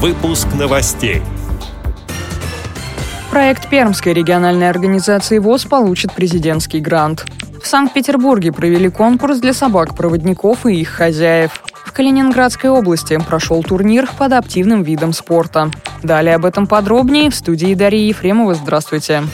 Выпуск новостей. Проект Пермской региональной организации ВОЗ получит президентский грант. В Санкт-Петербурге провели конкурс для собак-проводников и их хозяев. В Калининградской области прошел турнир по адаптивным видам спорта. Далее об этом подробнее в студии Дарьи Ефремова. Здравствуйте.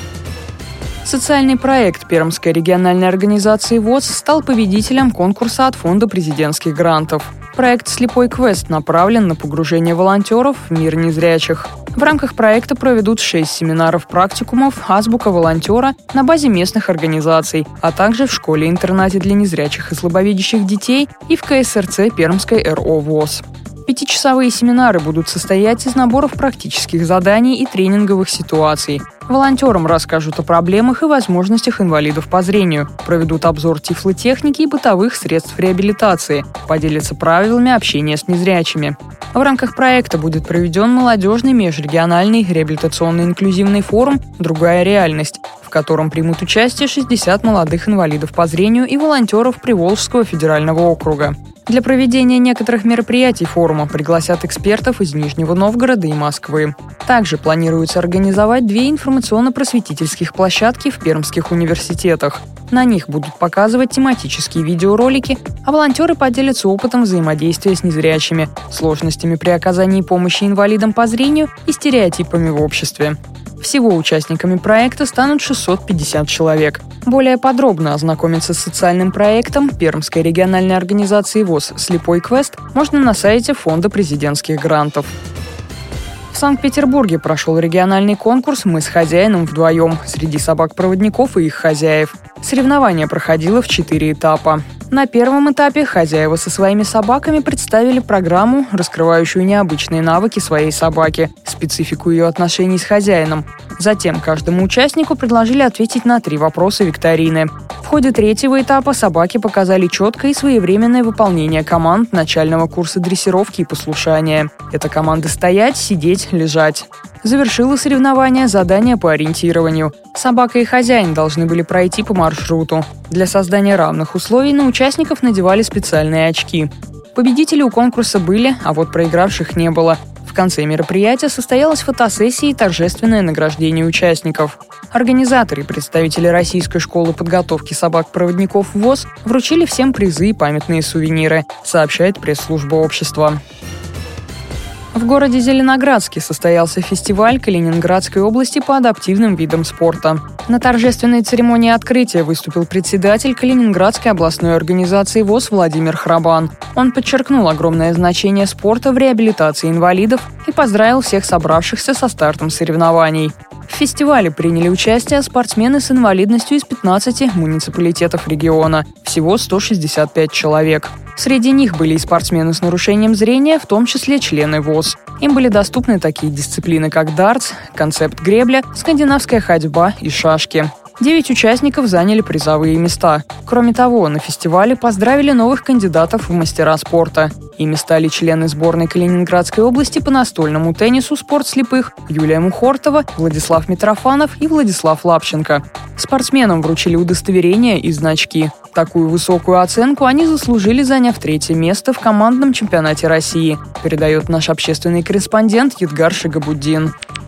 Социальный проект Пермской региональной организации ВОЗ стал победителем конкурса от Фонда президентских грантов. Проект «Слепой квест» направлен на погружение волонтеров в мир незрячих. В рамках проекта проведут шесть семинаров-практикумов «Азбука волонтера» на базе местных организаций, а также в школе-интернате для незрячих и слабовидящих детей и в КСРЦ Пермской РО ВОЗ. Пятичасовые семинары будут состоять из наборов практических заданий и тренинговых ситуаций. Волонтерам расскажут о проблемах и возможностях инвалидов по зрению, проведут обзор тифлотехники и бытовых средств реабилитации, поделятся правилами общения с незрячими. В рамках проекта будет проведен молодежный межрегиональный реабилитационный инклюзивный форум «Другая реальность», в котором примут участие 60 молодых инвалидов по зрению и волонтеров Приволжского федерального округа. Для проведения некоторых мероприятий форума пригласят экспертов из Нижнего Новгорода и Москвы. Также планируется организовать две информационно-просветительских площадки в пермских университетах. На них будут показывать тематические видеоролики, а волонтеры поделятся опытом взаимодействия с незрячими, сложностями при оказании помощи инвалидам по зрению и стереотипами в обществе. Всего участниками проекта станут 650 человек. Более подробно ознакомиться с социальным проектом Пермской региональной организации ВОЗ «Слепой квест» можно на сайте Фонда президентских грантов. В Санкт-Петербурге прошел региональный конкурс «Мы с хозяином вдвоем» среди собак-проводников и их хозяев. Соревнование проходило в четыре этапа. На первом этапе хозяева со своими собаками представили программу, раскрывающую необычные навыки своей собаки, специфику ее отношений с хозяином. Затем каждому участнику предложили ответить на три вопроса викторины. В ходе третьего этапа собаки показали четкое и своевременное выполнение команд начального курса дрессировки и послушания. Это команды «стоять», «сидеть», «лежать» завершила соревнование задание по ориентированию. Собака и хозяин должны были пройти по маршруту. Для создания равных условий на участников надевали специальные очки. Победители у конкурса были, а вот проигравших не было. В конце мероприятия состоялась фотосессия и торжественное награждение участников. Организаторы и представители Российской школы подготовки собак-проводников ВОЗ вручили всем призы и памятные сувениры, сообщает пресс-служба общества. В городе Зеленоградске состоялся фестиваль Калининградской области по адаптивным видам спорта. На торжественной церемонии открытия выступил председатель Калининградской областной организации ВОЗ Владимир Храбан. Он подчеркнул огромное значение спорта в реабилитации инвалидов и поздравил всех собравшихся со стартом соревнований. В фестивале приняли участие спортсмены с инвалидностью из 15 муниципалитетов региона. Всего 165 человек. Среди них были и спортсмены с нарушением зрения, в том числе члены ВОЗ. Им были доступны такие дисциплины, как дартс, концепт гребля, скандинавская ходьба и шашки. Девять участников заняли призовые места. Кроме того, на фестивале поздравили новых кандидатов в мастера спорта. Ими стали члены сборной Калининградской области по настольному теннису «Спорт слепых» Юлия Мухортова, Владислав Митрофанов и Владислав Лапченко. Спортсменам вручили удостоверения и значки. Такую высокую оценку они заслужили, заняв третье место в командном чемпионате России, передает наш общественный корреспондент Едгар Шигабуддин.